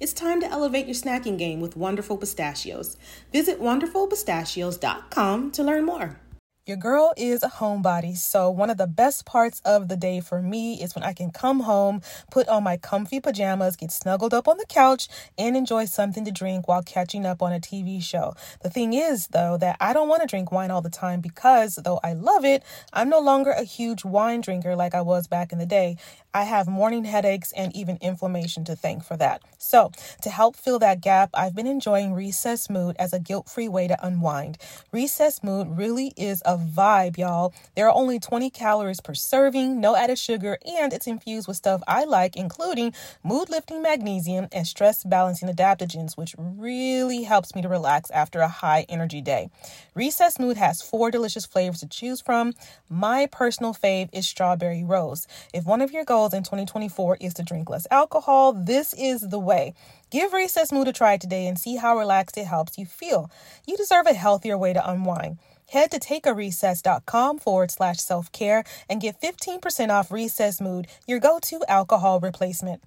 It's time to elevate your snacking game with Wonderful Pistachios. Visit wonderfulpistachios.com to learn more. Your girl is a homebody, so one of the best parts of the day for me is when I can come home, put on my comfy pajamas, get snuggled up on the couch, and enjoy something to drink while catching up on a TV show. The thing is, though, that I don't want to drink wine all the time because, though I love it, I'm no longer a huge wine drinker like I was back in the day. I have morning headaches and even inflammation to thank for that. So, to help fill that gap, I've been enjoying Recess Mood as a guilt free way to unwind. Recess Mood really is a vibe, y'all. There are only 20 calories per serving, no added sugar, and it's infused with stuff I like, including mood lifting magnesium and stress balancing adaptogens, which really helps me to relax after a high energy day. Recess Mood has four delicious flavors to choose from. My personal fave is strawberry rose. If one of your goals goals in 2024 is to drink less alcohol, this is the way. Give Recess Mood a try today and see how relaxed it helps you feel. You deserve a healthier way to unwind. Head to takearecess.com forward slash self care and get 15% off Recess Mood, your go to alcohol replacement.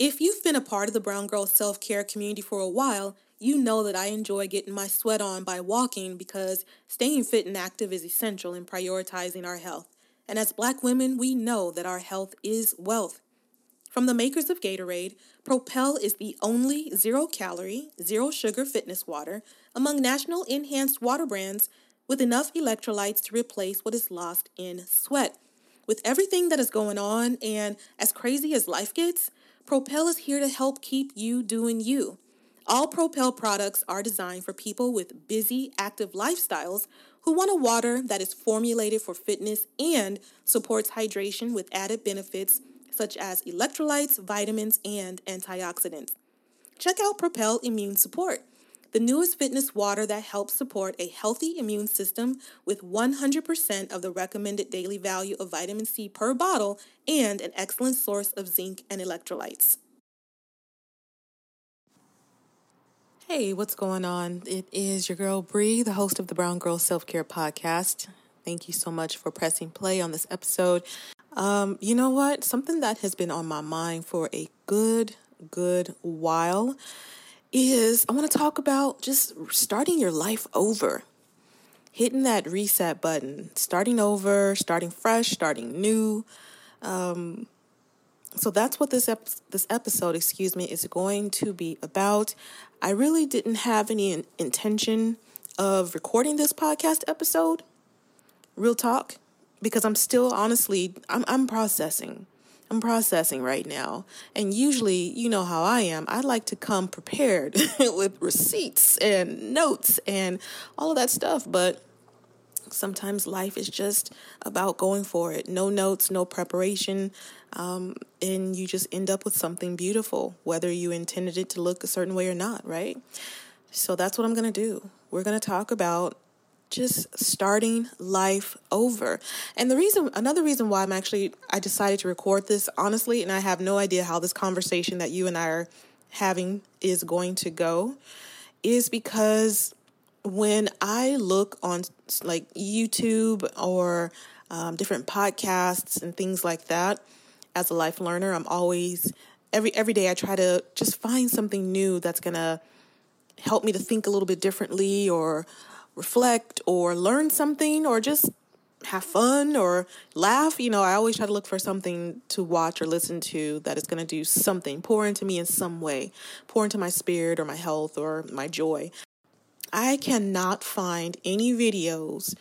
If you've been a part of the Brown Girl self care community for a while, you know that I enjoy getting my sweat on by walking because staying fit and active is essential in prioritizing our health. And as black women, we know that our health is wealth. From the makers of Gatorade, Propel is the only zero calorie, zero sugar fitness water among national enhanced water brands with enough electrolytes to replace what is lost in sweat. With everything that is going on and as crazy as life gets, Propel is here to help keep you doing you. All Propel products are designed for people with busy, active lifestyles who want a water that is formulated for fitness and supports hydration with added benefits such as electrolytes, vitamins, and antioxidants. Check out Propel Immune Support, the newest fitness water that helps support a healthy immune system with 100% of the recommended daily value of vitamin C per bottle and an excellent source of zinc and electrolytes. Hey, what's going on? It is your girl Bree, the host of the Brown Girl Self Care Podcast. Thank you so much for pressing play on this episode. Um, you know what? Something that has been on my mind for a good, good while is I want to talk about just starting your life over. Hitting that reset button, starting over, starting fresh, starting new. Um, so that's what this ep- this episode, excuse me, is going to be about. I really didn't have any in- intention of recording this podcast episode. Real talk, because I'm still honestly I'm I'm processing. I'm processing right now. And usually, you know how I am. I like to come prepared with receipts and notes and all of that stuff, but sometimes life is just about going for it. No notes, no preparation, um, and you just end up with something beautiful, whether you intended it to look a certain way or not, right? So that's what I'm going to do. We're going to talk about just starting life over. And the reason, another reason why I'm actually, I decided to record this, honestly, and I have no idea how this conversation that you and I are having is going to go, is because when I look on like YouTube or um, different podcasts and things like that, as a life learner, I'm always every every day I try to just find something new that's gonna help me to think a little bit differently or reflect or learn something or just have fun or laugh. You know, I always try to look for something to watch or listen to that is going to do something, pour into me in some way, pour into my spirit or my health or my joy. I cannot find any videos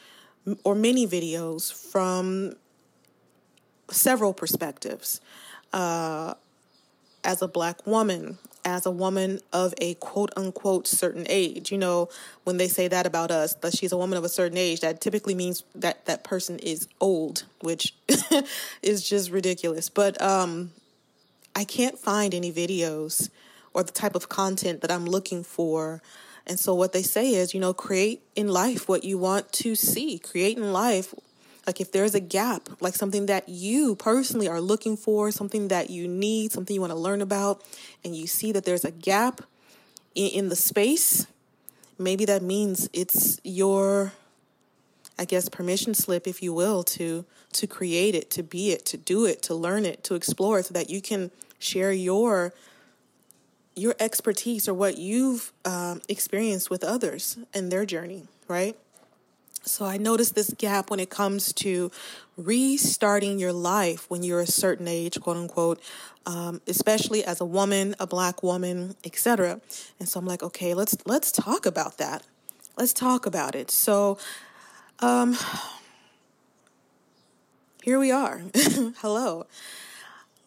or many videos from several perspectives. Uh, as a black woman, as a woman of a quote unquote certain age. You know, when they say that about us, that she's a woman of a certain age, that typically means that that person is old, which is just ridiculous. But um, I can't find any videos or the type of content that I'm looking for. And so what they say is, you know, create in life what you want to see. Create in life like if there's a gap, like something that you personally are looking for, something that you need, something you want to learn about, and you see that there's a gap in, in the space, maybe that means it's your I guess permission slip, if you will, to to create it, to be it, to do it, to learn it, to explore it, so that you can share your your expertise or what you've um, experienced with others and their journey, right? So I noticed this gap when it comes to restarting your life when you're a certain age, quote unquote, um, especially as a woman, a black woman, etc. And so I'm like, okay, let's let's talk about that. Let's talk about it. So, um, here we are. Hello.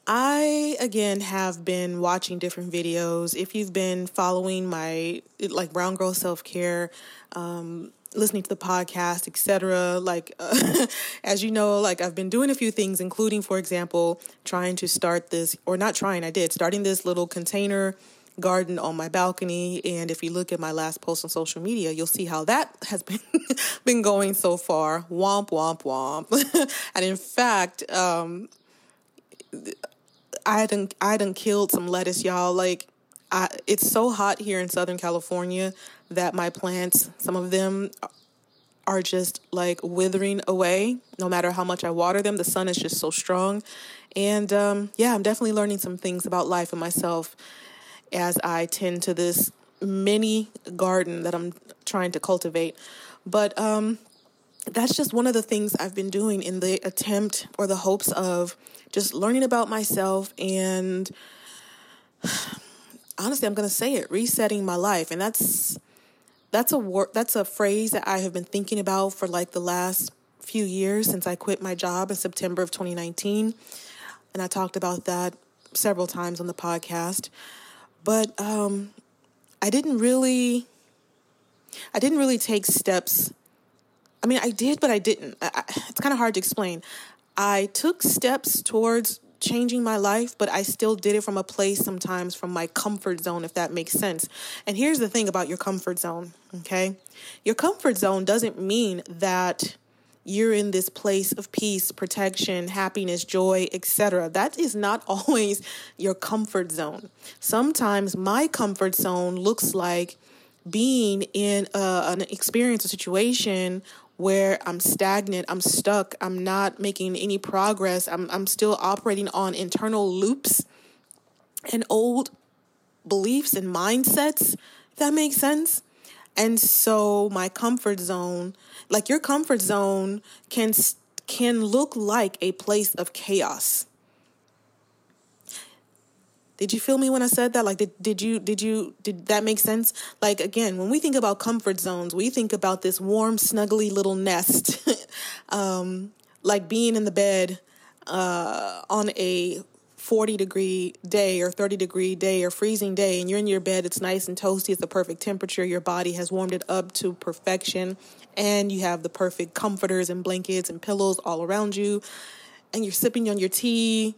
I again have been watching different videos. If you've been following my like Brown Girl Self Care um, listening to the podcast, etc. Like, uh, as you know, like I've been doing a few things, including, for example, trying to start this, or not trying, I did, starting this little container garden on my balcony. And if you look at my last post on social media, you'll see how that has been been going so far. Womp womp womp. and in fact, um, I done I done killed some lettuce, y'all. Like I, it's so hot here in Southern California that my plants, some of them are just like withering away no matter how much I water them. The sun is just so strong. And um, yeah, I'm definitely learning some things about life and myself as I tend to this mini garden that I'm trying to cultivate. But um, that's just one of the things I've been doing in the attempt or the hopes of just learning about myself and honestly, I'm going to say it, resetting my life. And that's that's a word that's a phrase that I have been thinking about for like the last few years since I quit my job in September of 2019. And I talked about that several times on the podcast. But um I didn't really I didn't really take steps. I mean, I did, but I didn't. I, it's kind of hard to explain. I took steps towards changing my life, but I still did it from a place sometimes from my comfort zone, if that makes sense. And here's the thing about your comfort zone, okay? Your comfort zone doesn't mean that you're in this place of peace, protection, happiness, joy, etc. That is not always your comfort zone. Sometimes my comfort zone looks like being in a, an experience, a situation where I'm stagnant, I'm stuck, I'm not making any progress, I'm, I'm still operating on internal loops and old beliefs and mindsets, that makes sense. And so my comfort zone, like your comfort zone can can look like a place of chaos. Did you feel me when I said that? Like, did, did you, did you, did that make sense? Like, again, when we think about comfort zones, we think about this warm, snuggly little nest, um, like being in the bed, uh, on a 40 degree day or 30 degree day or freezing day and you're in your bed it's nice and toasty it's the perfect temperature your body has warmed it up to perfection and you have the perfect comforters and blankets and pillows all around you and you're sipping on your tea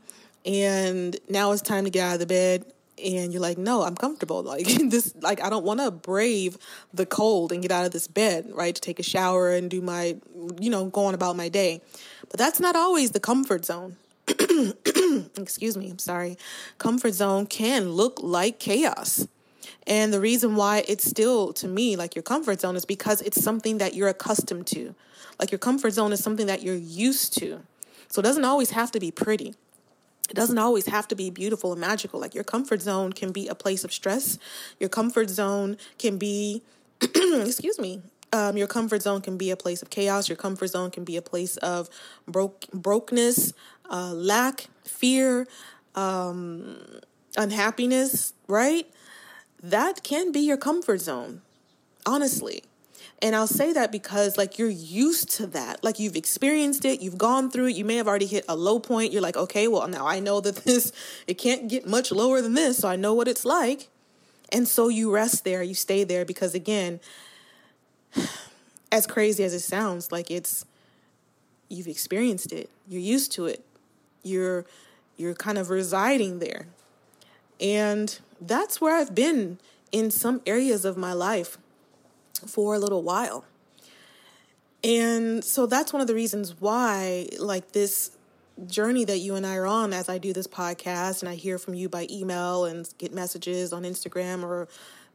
and now it's time to get out of the bed and you're like no i'm comfortable. Like this like i don't want to brave the cold and get out of this bed right to take a shower and do my you know go on about my day. But that's not always the comfort zone. Excuse me i'm sorry. Comfort zone can look like chaos. And the reason why it's still to me like your comfort zone is because it's something that you're accustomed to. Like your comfort zone is something that you're used to. So it doesn't always have to be pretty it doesn't always have to be beautiful and magical. Like your comfort zone can be a place of stress. Your comfort zone can be, excuse me, um, your comfort zone can be a place of chaos. Your comfort zone can be a place of broke brokenness, uh, lack, fear, um, unhappiness. Right? That can be your comfort zone. honestly. And I'll say that because, like, you're used to that. Like, you've experienced it, you've gone through it. You may have already hit a low point. You're like, okay, well, now I know that this, it can't get much lower than this. So I know what it's like. And so you rest there, you stay there because, again, as crazy as it sounds, like it's, you've experienced it, you're used to it, you're, you're kind of residing there. And that's where I've been in some areas of my life for a little while. And so that's one of the reasons why, like, this journey that you and I are on as I do this podcast and I hear from you by email and get messages on Instagram or,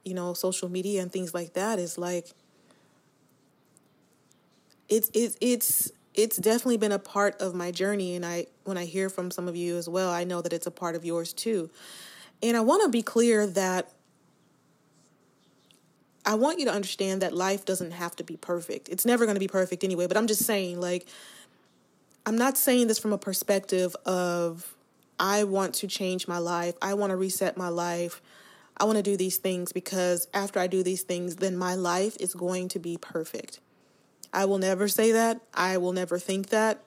you know, social media and things like that is like, it's, it's, it's, it's definitely been a part of my journey. And I, when I hear from some of you as well, I know that it's a part of yours too. And I want to be clear that I want you to understand that life doesn't have to be perfect. It's never going to be perfect anyway, but I'm just saying, like, I'm not saying this from a perspective of I want to change my life, I want to reset my life, I want to do these things because after I do these things, then my life is going to be perfect. I will never say that. I will never think that.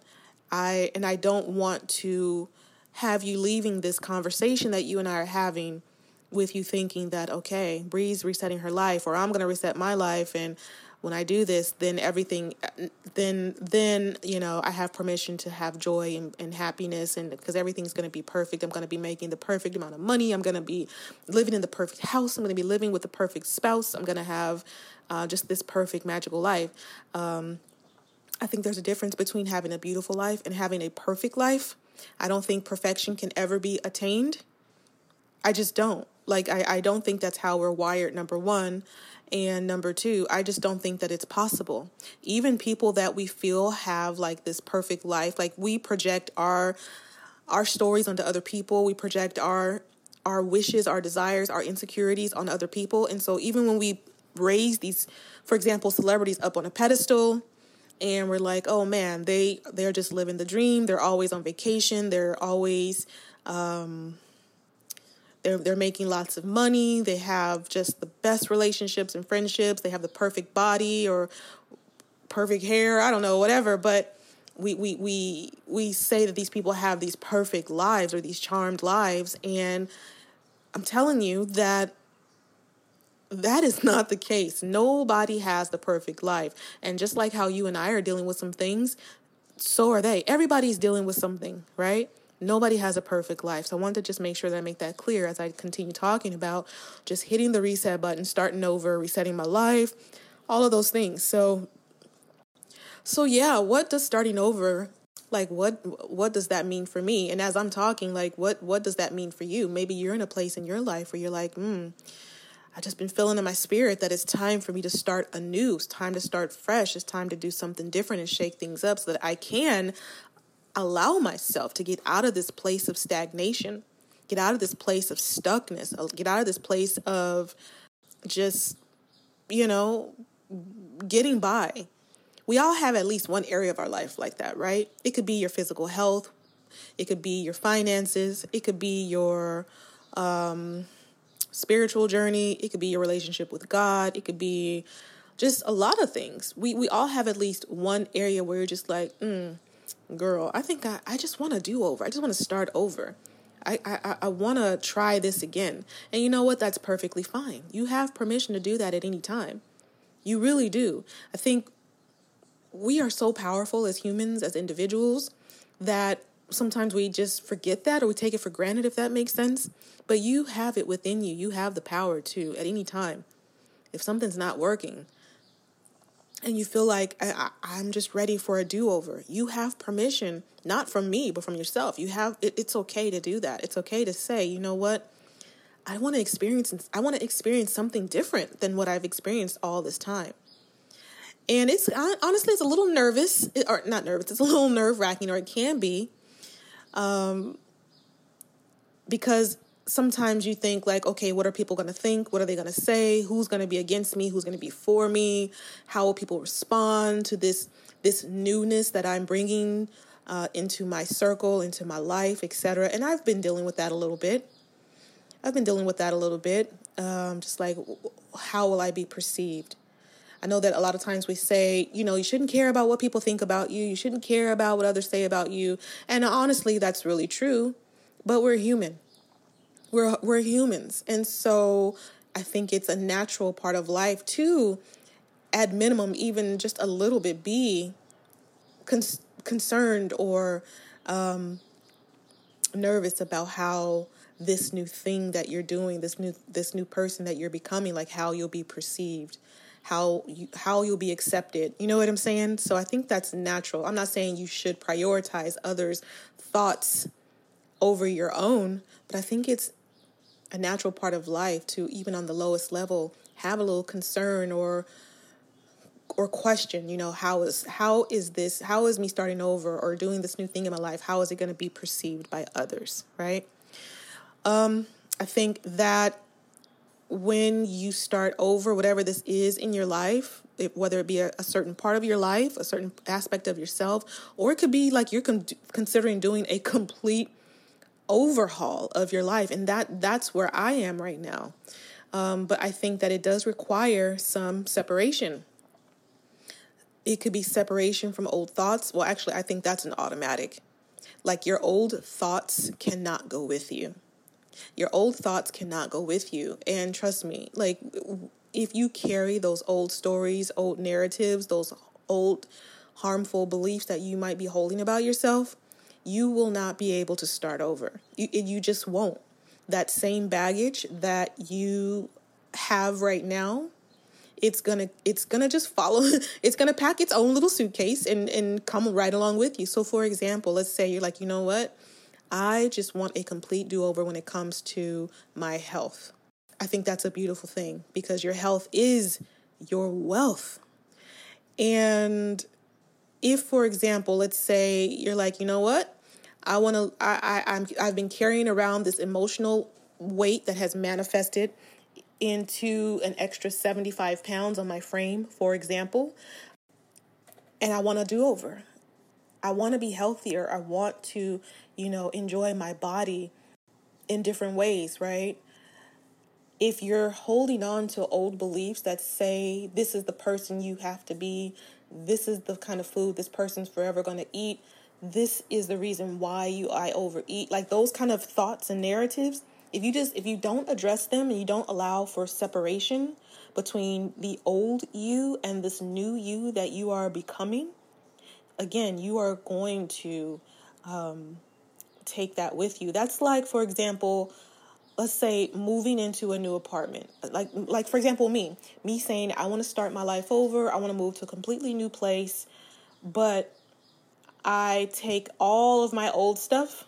I and I don't want to have you leaving this conversation that you and I are having with you thinking that okay, Bree's resetting her life or I'm going to reset my life and when I do this, then everything, then then you know I have permission to have joy and, and happiness, and because everything's going to be perfect. I'm going to be making the perfect amount of money. I'm going to be living in the perfect house. I'm going to be living with the perfect spouse. I'm going to have uh, just this perfect magical life. Um, I think there's a difference between having a beautiful life and having a perfect life. I don't think perfection can ever be attained. I just don't. Like, I, I don't think that's how we're wired, number one. And number two, I just don't think that it's possible. Even people that we feel have like this perfect life, like we project our our stories onto other people, we project our our wishes, our desires, our insecurities on other people. And so even when we raise these, for example, celebrities up on a pedestal, and we're like, oh man, they they're just living the dream. They're always on vacation. They're always um, they're they're making lots of money. They have just the best relationships and friendships. They have the perfect body or perfect hair. I don't know, whatever. But we we we we say that these people have these perfect lives or these charmed lives, and I'm telling you that that is not the case. Nobody has the perfect life. And just like how you and I are dealing with some things, so are they. Everybody's dealing with something, right? Nobody has a perfect life. So I wanted to just make sure that I make that clear as I continue talking about just hitting the reset button, starting over, resetting my life, all of those things. So so yeah, what does starting over like what what does that mean for me? And as I'm talking, like what what does that mean for you? Maybe you're in a place in your life where you're like, hmm, I've just been feeling in my spirit that it's time for me to start anew. It's time to start fresh. It's time to do something different and shake things up so that I can allow myself to get out of this place of stagnation, get out of this place of stuckness, uh, get out of this place of just, you know, getting by. We all have at least one area of our life like that, right? It could be your physical health, it could be your finances, it could be your um, spiritual journey, it could be your relationship with God, it could be just a lot of things. We we all have at least one area where you're just like, mm, girl, I think I, I just want to do over. I just want to start over. I, I, I want to try this again. And you know what? That's perfectly fine. You have permission to do that at any time. You really do. I think we are so powerful as humans, as individuals, that sometimes we just forget that or we take it for granted, if that makes sense. But you have it within you. You have the power to, at any time. If something's not working, and you feel like I, am just ready for a do-over. You have permission not from me but from yourself. You have it, it's okay to do that. It's okay to say you know what? I want to experience i want to experience something different than what i've experienced all this time. And it's honestly it's a little nervous or not nervous it's a little nerve-wracking or it can be um, because sometimes you think like okay what are people going to think? What are they going to say? Who's going to be against me? Who's going to be for me? How will people respond to this this newness that i'm bringing uh, into my circle into my life etc and i've been dealing with that a little bit. I've been dealing with that a little bit um, just like how will i be perceived? I know that a lot of times we say, you know, you shouldn't care about what people think about you, you shouldn't care about what others say about you. And honestly, that's really true, but we're human. We're we're humans. And so I think it's a natural part of life to at minimum even just a little bit be con- concerned or um, nervous about how this new thing that you're doing this new this new person that you're becoming like how you'll be perceived how you how you'll be accepted. You know what i'm saying? So i think that's natural. I'm not saying you should prioritize others thoughts over your own but i think it's a natural part of life to even on the lowest level have a little concern or or question you know how is how is this how is me starting over or doing this new thing in my life? How is it going to be perceived by others right? Um i think that when you start over whatever this is in your life it, whether it be a, a, certain part of your life a certain aspect of yourself or it could be like you're con- considering doing a complete overhaul of your life and that that's where i am right now. Um, but i think that it does require some separation. It could be separation from old thoughts. Well actually i think that's an automatic. Like your old thoughts cannot go with you. Your old thoughts cannot go with you. And trust me like if you carry those old stories old narratives those old harmful beliefs that you might be holding about yourself you will not be able to start over. You, you just won't. That same baggage that you have right now, it's gonna it's gonna just follow. It's gonna pack its own little suitcase and and come right along with you. So, for example, let's say you're like, you know what, I just want a complete do over when it comes to my health. I think that's a beautiful thing because your health is your wealth. And if, for example, let's say you're like, you know what, I want to. I, I I'm I've been carrying around this emotional weight that has manifested into an extra 75 pounds on my frame, for example, and I want to do over. I want to be healthier. I want to, you know, enjoy my body in different ways, right? If you're holding on to old beliefs that say this is the person you have to be, this is the kind of food this person's forever going to eat, this is the reason why you I overeat. Like those kind of thoughts and narratives, if you just if you don't address them and you don't allow for separation between the old you and this new you that you are becoming, again, you are going to um, take that with you. That's like, for example, let's say moving into a new apartment. Like, like for example, me, me saying I want to start my life over. I want to move to a completely new place, but I take all of my old stuff,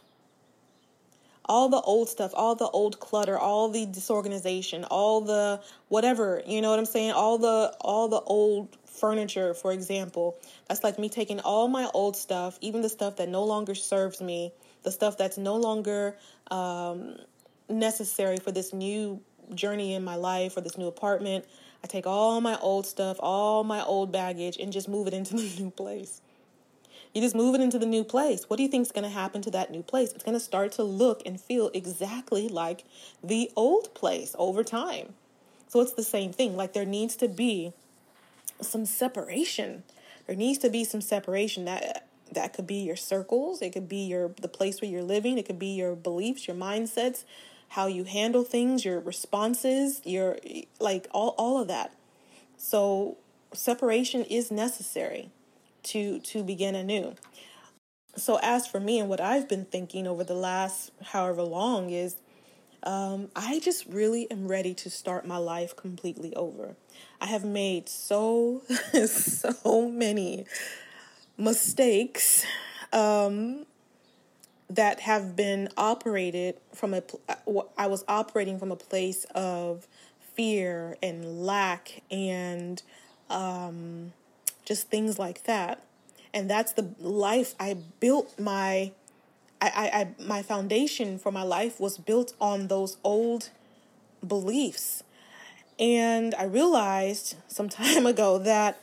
all the old stuff, all the old clutter, all the disorganization, all the whatever, you know what I'm saying? All the all the old furniture, for example. That's like me taking all my old stuff, even the stuff that no longer serves me, the stuff that's no longer um, necessary for this new journey in my life or this new apartment. I take all my old stuff, all my old baggage, and just move it into the new place. You just move it into the new place. What do you think is going to happen to that new place? It's going to start to look and feel exactly like the old place over time. So it's the same thing. Like there needs to be some separation. There needs to be some separation that that could be your circles, it could be your the place where you're living, it could be your beliefs, your mindsets, how you handle things, your responses, your like all all of that. So separation is necessary to to begin anew. So as for me and what I've been thinking over the last however long is um, I just really am ready to start my life completely over. I have made so so many mistakes um, that have been operated from a uh, was operating from a place of fear and lack and um, just things like that. And that's the life I built my I, I, I my foundation for my life was built on those old beliefs. And I realized some time ago that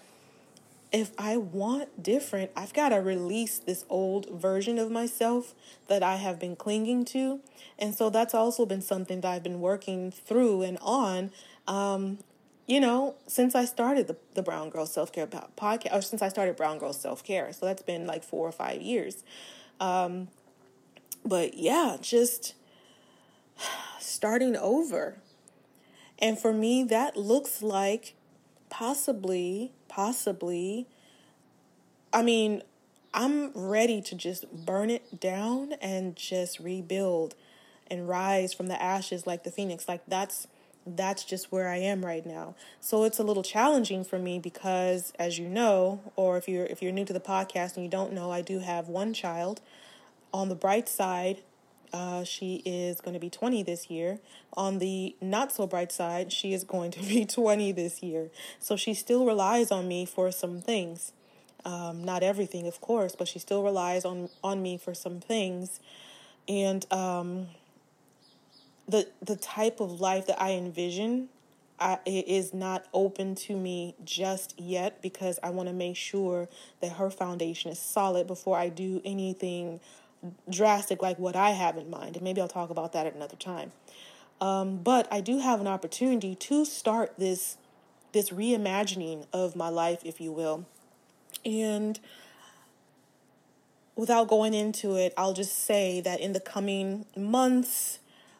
if I want different, I've got to release this old version of myself that I have been clinging to. And so that's also been something that I've been working through and on. Um, you know, since I started the, the Brown Girl Self Care podcast, or since I started Brown Girl Self Care. So that's been like four or five years. Um, but yeah, just starting over. And for me, that looks like possibly, possibly, I mean, I'm ready to just burn it down and just rebuild and rise from the ashes like the phoenix. Like that's that's just where I am right now. So it's a little challenging for me because as you know, or if you're if you're new to the podcast and you don't know, I do have one child. On the bright side, uh, she is going to be 20 this year. On the not so bright side, she is going to be 20 this year. So she still relies on me for some things. Um, not everything, of course, but she still relies on on me for some things. And um, the the type of life that I envision I, it is not open to me just yet because I want to make sure that her foundation is solid before I do anything drastic like what I have in mind. And maybe I'll talk about that at another time. Um, but I do have an opportunity to start this this reimagining of my life, if you will. And without going into it, I'll just say that in the coming months,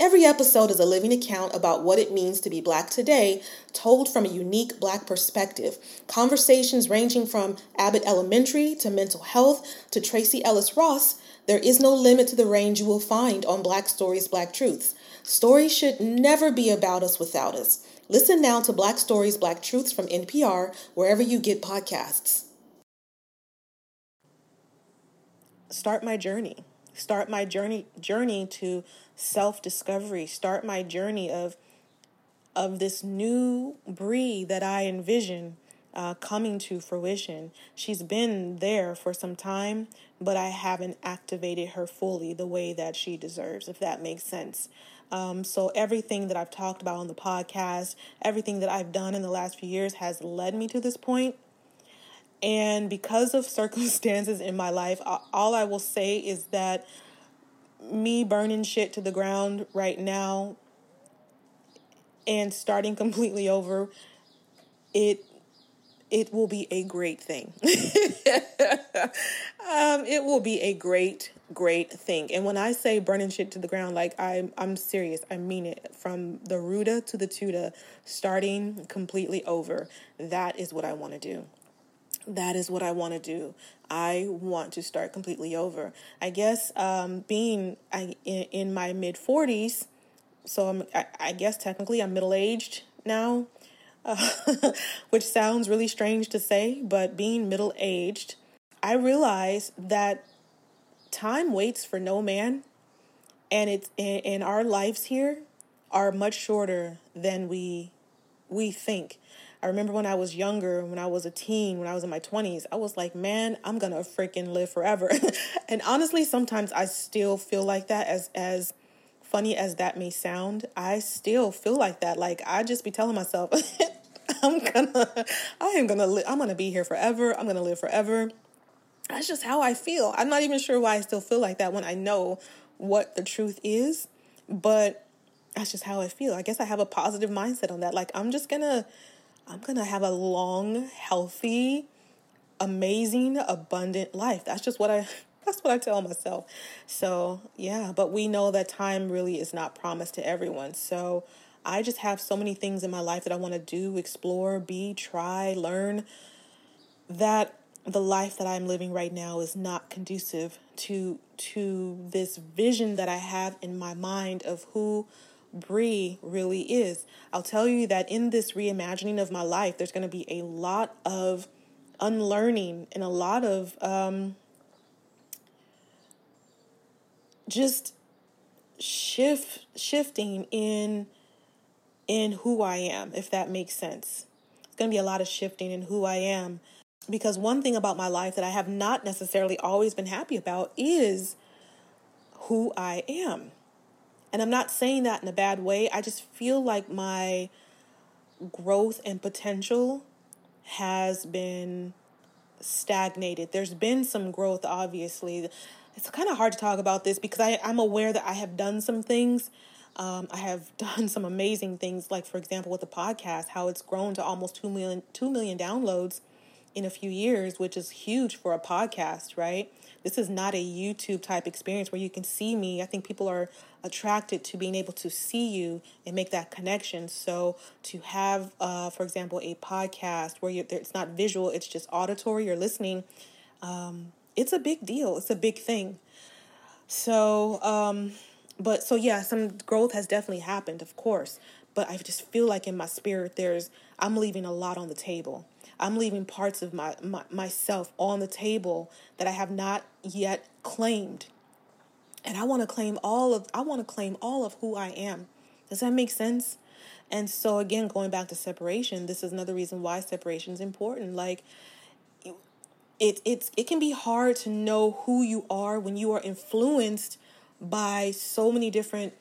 Every episode is a living account about what it means to be Black today, told from a unique Black perspective. Conversations ranging from Abbott Elementary to mental health to Tracee Ellis Ross. There is no limit to the range you will find on Black Stories, Black Truths. Stories should never be about us without us. Listen now to Black Stories, Black Truths from NPR, wherever you get podcasts. Start my journey. Start my journey journey to self-discovery, start my journey of of this new breed that I envision uh, coming to fruition. She's been there for some time, but I haven't activated her fully the way that she deserves, if that makes sense. Um, so, everything that I've talked about on the podcast, everything that I've done in the last few years has led me to this point. And because of circumstances in my life, all I will say is that me burning shit to the ground right now and starting completely over, it it will be a great thing. um, it will be a great, great thing. And when I say burning shit to the ground, like I'm, I'm serious. I mean it. From the Ruta to the Tuta, starting completely over. That is what I want to do. That is what I want to do. I want to start completely over. I guess um, being I, in, in my mid 40s, so I'm, I, I, guess technically I'm middle aged now, uh, which sounds really strange to say, but being middle aged, I realize that time waits for no man, and it's in our lives here are much shorter than we we think. I remember when I was younger, when I was a teen, when I was in my 20s, I was like, man, I'm going to freaking live forever. and honestly, sometimes I still feel like that as as funny as that may sound. I still feel like that. Like I just be telling myself I'm going to I am going to li- I'm going to be here forever. I'm going to live forever. That's just how I feel. I'm not even sure why I still feel like that when I know what the truth is, but that's just how I feel. I guess I have a positive mindset on that. Like I'm just going to I'm going to have a long, healthy, amazing, abundant life. That's just what I that's what I tell myself. So, yeah, but we know that time really is not promised to everyone. So, I just have so many things in my life that I want to do, explore, be, try, learn that the life that I'm living right now is not conducive to to this vision that I have in my mind of who Bree really is. I'll tell you that in this reimagining of my life, there's going to be a lot of unlearning and a lot of um, just shift shifting in in who I am, if that makes sense. It's going to be a lot of shifting in who I am because one thing about my life that I have not necessarily always been happy about is who I am. And I'm not saying that in a bad way. I just feel like my growth and potential has been stagnated. There's been some growth, obviously. It's kind of hard to talk about this because I, I'm aware that I have done some things. Um, I have done some amazing things, like, for example, with the podcast, how it's grown to almost 2 million, 2 million downloads in a few years, which is huge for a podcast, right? This is not a YouTube type experience where you can see me. I think people are attracted to being able to see you and make that connection. So to have, uh, for example, a podcast where it's not visual, it's just auditory, you're listening. Um, it's a big deal. It's a big thing. So, um, but so yeah, some growth has definitely happened, of course. But I just feel like in my spirit, there's I'm leaving a lot on the table. I'm leaving parts of my, my myself on the table that I have not yet claimed and I want to claim all of I want to claim all of who I am. Does that make sense? And so again, going back to separation, this is another reason why separation is important. Like it it's it can be hard to know who you are when you are influenced by so many different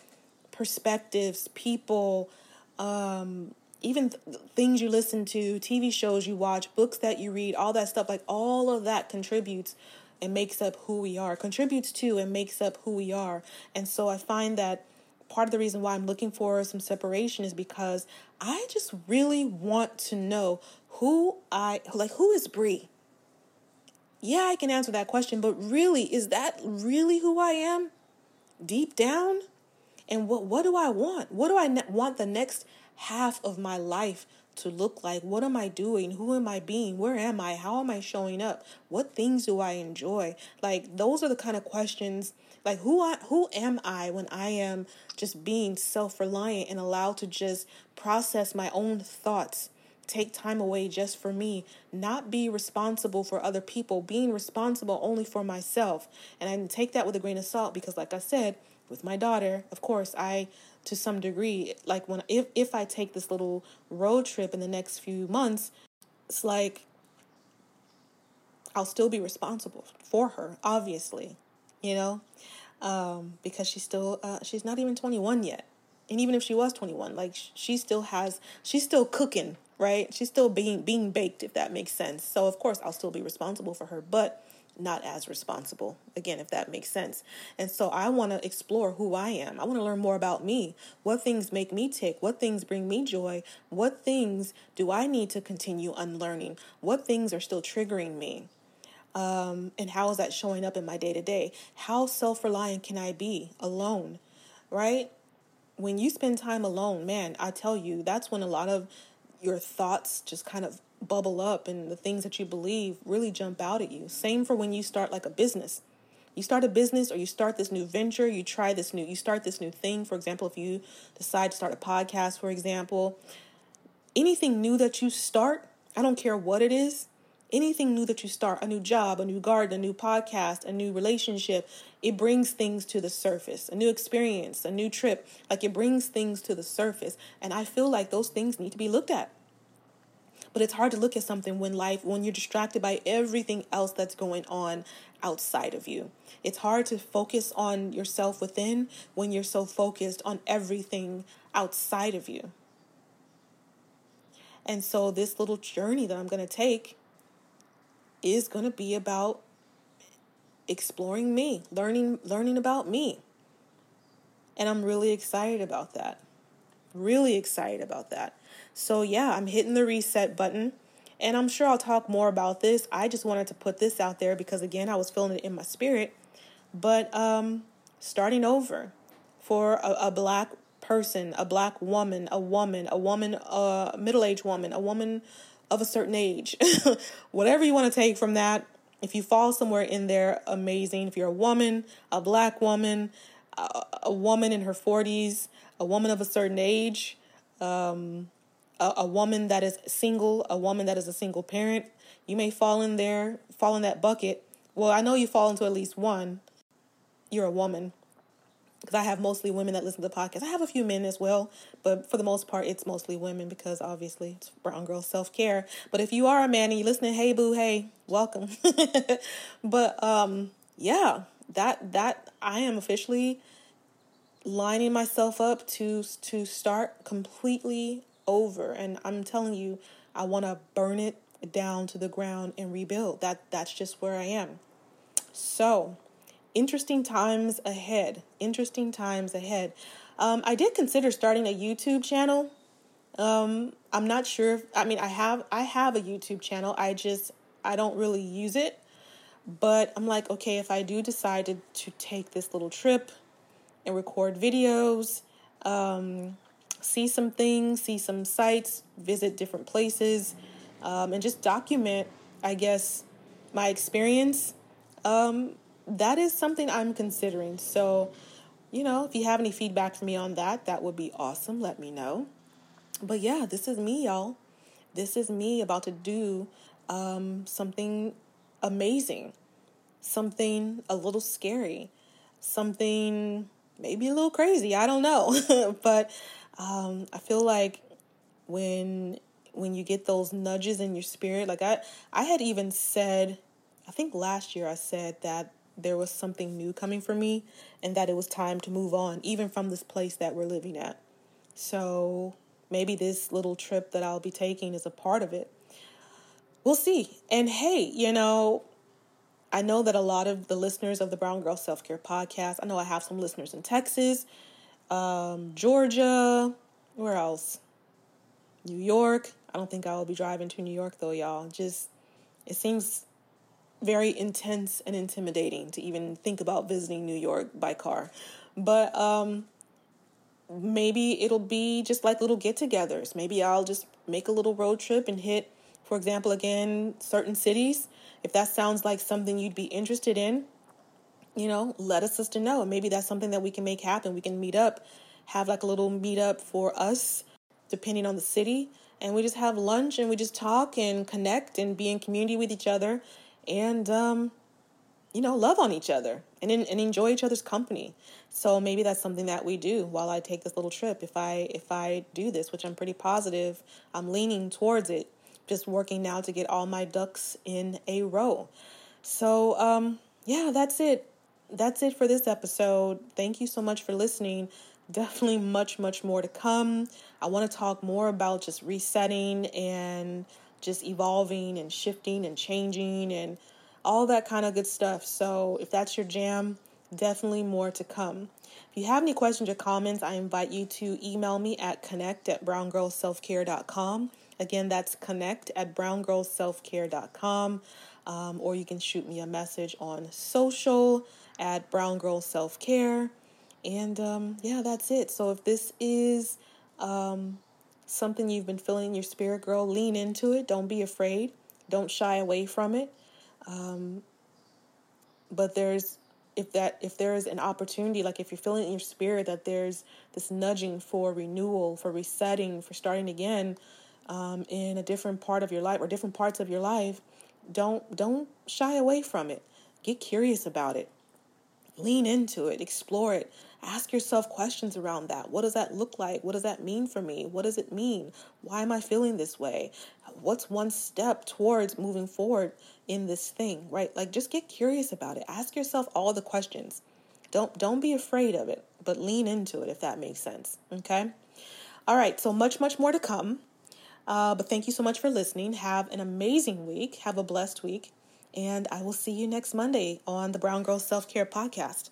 perspectives, people, um, even th- things you listen to, TV shows you watch, books that you read, all that stuff, like all of that contributes and makes up who we are, contributes to and makes up who we are. And so I find that part of the reason why I'm looking for some separation is because I just really want to know who I like who is Bree? Yeah, I can answer that question, but really is that really who I am? Deep down? And what what do I want? What do I ne- want the next half of my life to look like? What am I doing? Who am I being? Where am I? How am I showing up? What things do I enjoy? Like those are the kind of questions like who I who am I when I am just being self-reliant and allowed to just process my own thoughts take time away just for me, not be responsible for other people, being responsible only for myself. And I take that with a grain of salt because, like I said, with my daughter, of course, I to some degree like when if if I take this little road trip in the next few months it's like I'll still be responsible for her obviously you know? Um, because she's still uh, she's not even 21 yet. And even if she was 21 like she still has she's still cooking right? She's still being being baked if that makes sense. So of course I'll still be responsible for her. But not as responsible. Again, if that makes sense. And so I want to explore who I am. I want to learn more about me. What things make me tick? What things bring me joy? What things do I need to continue unlearning? What things are still triggering me? Um, and how is that showing up in my day to day? How self reliant can I be alone? Right? When you spend time alone, man, I tell you, that's when a lot of your thoughts just kind of bubble up and the things that you believe really jump out at you. Same for when you start like a business. You start a business or you start this new venture, you try this new, you start this new thing. For example, if you decide to start a podcast, for example, anything new that you start, I don't care what it is, anything new that you start, a new job, a new garden, a new podcast, a new relationship, it brings things to the surface, a new experience, a new trip. Like it brings things to the surface. And I feel like those things need to be looked at. But it's hard to look at something when life, when you're distracted by everything else that's going on outside of you. It's hard to focus on yourself within when you're so focused on everything outside of you. And so, this little journey that I'm going to take is going to be about exploring me, learning learning about me. And I'm really excited about that. Really excited about that. So yeah, I'm hitting the reset button. And I'm sure I'll talk more about this. I just wanted to put this out there because again, I was feeling it in my spirit. But um starting over for a, a black person, a black woman, a woman, a woman, a middle-aged woman, a woman of a certain age. Whatever you want to take from that, if you fall somewhere in there, amazing. If you're a woman, a black woman, a, a woman in her 40s, a woman of a certain age, um, a, a woman that is single, a woman that is a single parent, you may fall in there, fall in that bucket. Well, I know you fall into at least one. You're a woman because I have mostly women that listen to the podcast. I have a few men as well, but for the most part, it's mostly women because obviously it's brown girl self care. But if you are a man and you're listening, hey boo, hey, welcome. but um, yeah, that that I am officially lining myself up to to start completely over, and I'm telling you, I want to burn it down to the ground and rebuild. That that's just where I am. So interesting times ahead. Interesting times ahead. Um, I did consider starting a YouTube channel. Um, I'm not sure. If, I mean, I have I have a YouTube channel. I just I don't really use it. But I'm like, okay, if I do decide to, to take this little trip and record videos, um, see some things, see some sites, visit different places, um, and just document, I guess, my experience. Um, that is something I'm considering. So, you know, if you have any feedback for me on that, that would be awesome. Let me know. But yeah, this is me, y'all. This is me about to do um, something amazing, something a little scary, something maybe a little crazy. I don't know, but um, I feel like when when you get those nudges in your spirit, like I I had even said, I think last year I said that there was something new coming for me and that it was time to move on, even from this place that we're living at. So maybe this little trip that I'll be taking is a part of it. We'll see. And hey, you know, I know that a lot of the listeners of the Brown Girl Self Care podcast, I know I have some listeners in Texas, um, Georgia, where else? New York. I don't think I will be driving to New York though, y'all. Just, it seems very intense and intimidating to even think about visiting New York by car. But um, maybe it'll be just like little get togethers. Maybe I'll just make a little road trip and hit, for example, again, certain cities. If that sounds like something you'd be interested in, you know, let a sister know. Maybe that's something that we can make happen. We can meet up, have like a little meetup for us, depending on the city. And we just have lunch and we just talk and connect and be in community with each other and um, you know love on each other and and enjoy each other's company so maybe that's something that we do while i take this little trip if i if i do this which i'm pretty positive i'm leaning towards it just working now to get all my ducks in a row so um yeah that's it that's it for this episode thank you so much for listening definitely much much more to come i want to talk more about just resetting and just evolving and shifting and changing and all that kind of good stuff. So if that's your jam, definitely more to come. If you have any questions or comments, I invite you to email me at connect at browngirlselfcare.com. Again, that's connect at browngirlselfcare.com. Um, or you can shoot me a message on social at browngirlselfcare. And um, yeah, that's it. So if this is um, something you've been feeling in your spirit, girl, lean into it. Don't be afraid. Don't shy away from it. Um, but there's if that if there is an opportunity like if you're feeling in your spirit that there's this nudging for renewal for resetting for starting again um, in a different part of your life or different parts of your life don't don't shy away from it. Get curious about it. Lean into it. Explore it. Ask yourself questions around that. What does that look like? What does that mean for me? What does it mean? Why am i feeling this way? What's one step towards moving forward in this thing right? Like just get curious about it. Ask yourself all the questions. Don't don't be afraid of it but lean into it if that makes sense okay? All right so much much more to come uh, but thank you so much for listening. Have an amazing week. Have a blessed week. And I will see you next Monday on the Brown Girl Self Care Podcast.